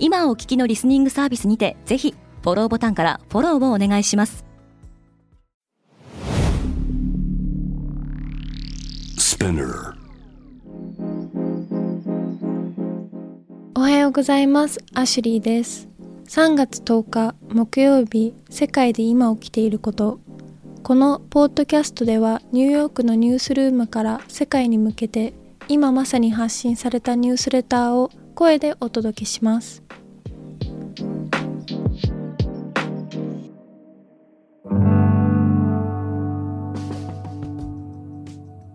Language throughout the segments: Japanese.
今お聞きのリスニングサービスにてぜひフォローボタンからフォローをお願いします。おはようございます。アシュリーです。3月10日木曜日世界で今起きていること。このポッドキャストではニューヨークのニュースルームから世界に向けて今まさに発信されたニュースレターを声でお届けします。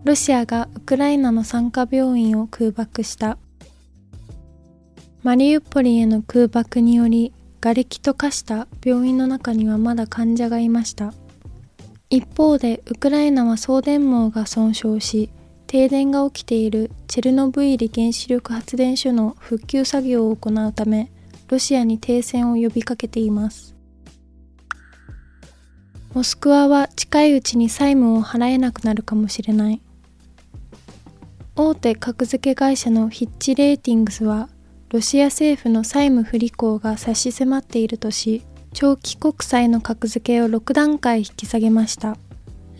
ロシアがウクライナの産科病院を空爆した。マリウポリへの空爆により瓦礫と化した病院の中にはまだ患者がいました。一方でウクライナは送電網が損傷し停電が起きているチェルノブイリ原子力発電所の復旧作業を行うためロシアに停戦を呼びかけています。モスクワは近いうちに債務を払えなくなるかもしれない。大手格付け会社のヒッチ・レーティングスはロシア政府の債務不履行が差し迫っているとし長期国債の格付けを6段階引き下げました。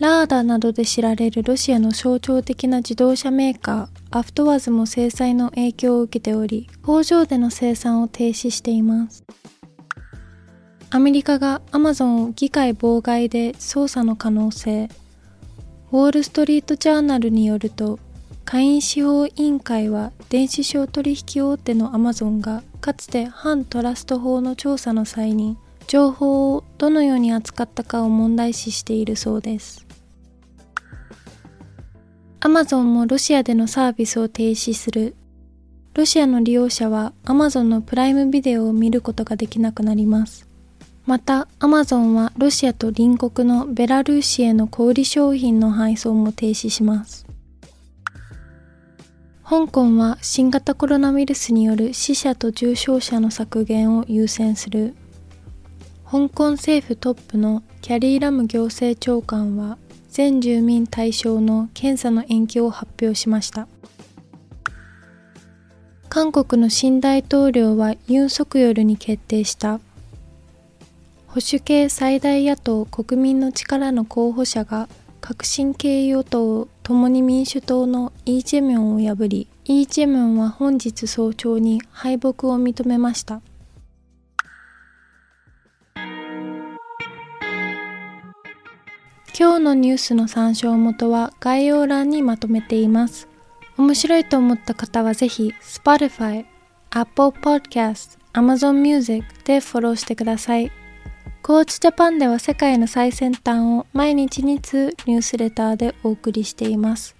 ラーダなどで知られるロシアの象徴的な自動車メーカーアフトワズも制裁の影響を受けており工場での生産を停止しています。アメリカがアマゾンを議会妨害で捜査の可能性。ウォール・ストリート・ジャーナルによると下院司法委員会は電子商取引大手のアマゾンがかつて反トラスト法の調査の際に情報をどのように扱ったかを問題視しているそうです。アマゾンもロシアでのサービスを停止する。ロシアの利用者はアマゾンのプライムビデオを見ることができなくなります。またアマゾンはロシアと隣国のベラルーシへの小売商品の配送も停止します。香港は新型コロナウイルスによる死者と重症者の削減を優先する。香港政府トップのキャリー・ラム行政長官は全住民対象の検査の延期を発表しました韓国の新大統領はユン・ソクヨルに決定した保守系最大野党国民の力の候補者が革新系与党共に民主党のイ・ジェミョンを破り、イ・ジェミョンは本日早朝に敗北を認めました。今日のニュースの参照元は概要欄にまとめています。面白いと思った方はぜひ Spotify、Apple Podcast、Amazon Music でフォローしてください。コーチジャパンでは世界の最先端を毎日2通ニュースレターでお送りしています。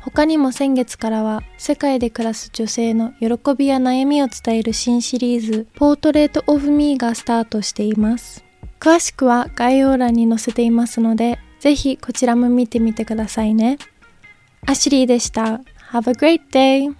他にも先月からは世界で暮らす女性の喜びや悩みを伝える新シリーズポートレートオフミーがスタートしています。詳しくは概要欄に載せていますので、ぜひこちらも見てみてくださいね。アシュリーでした。Have a great day!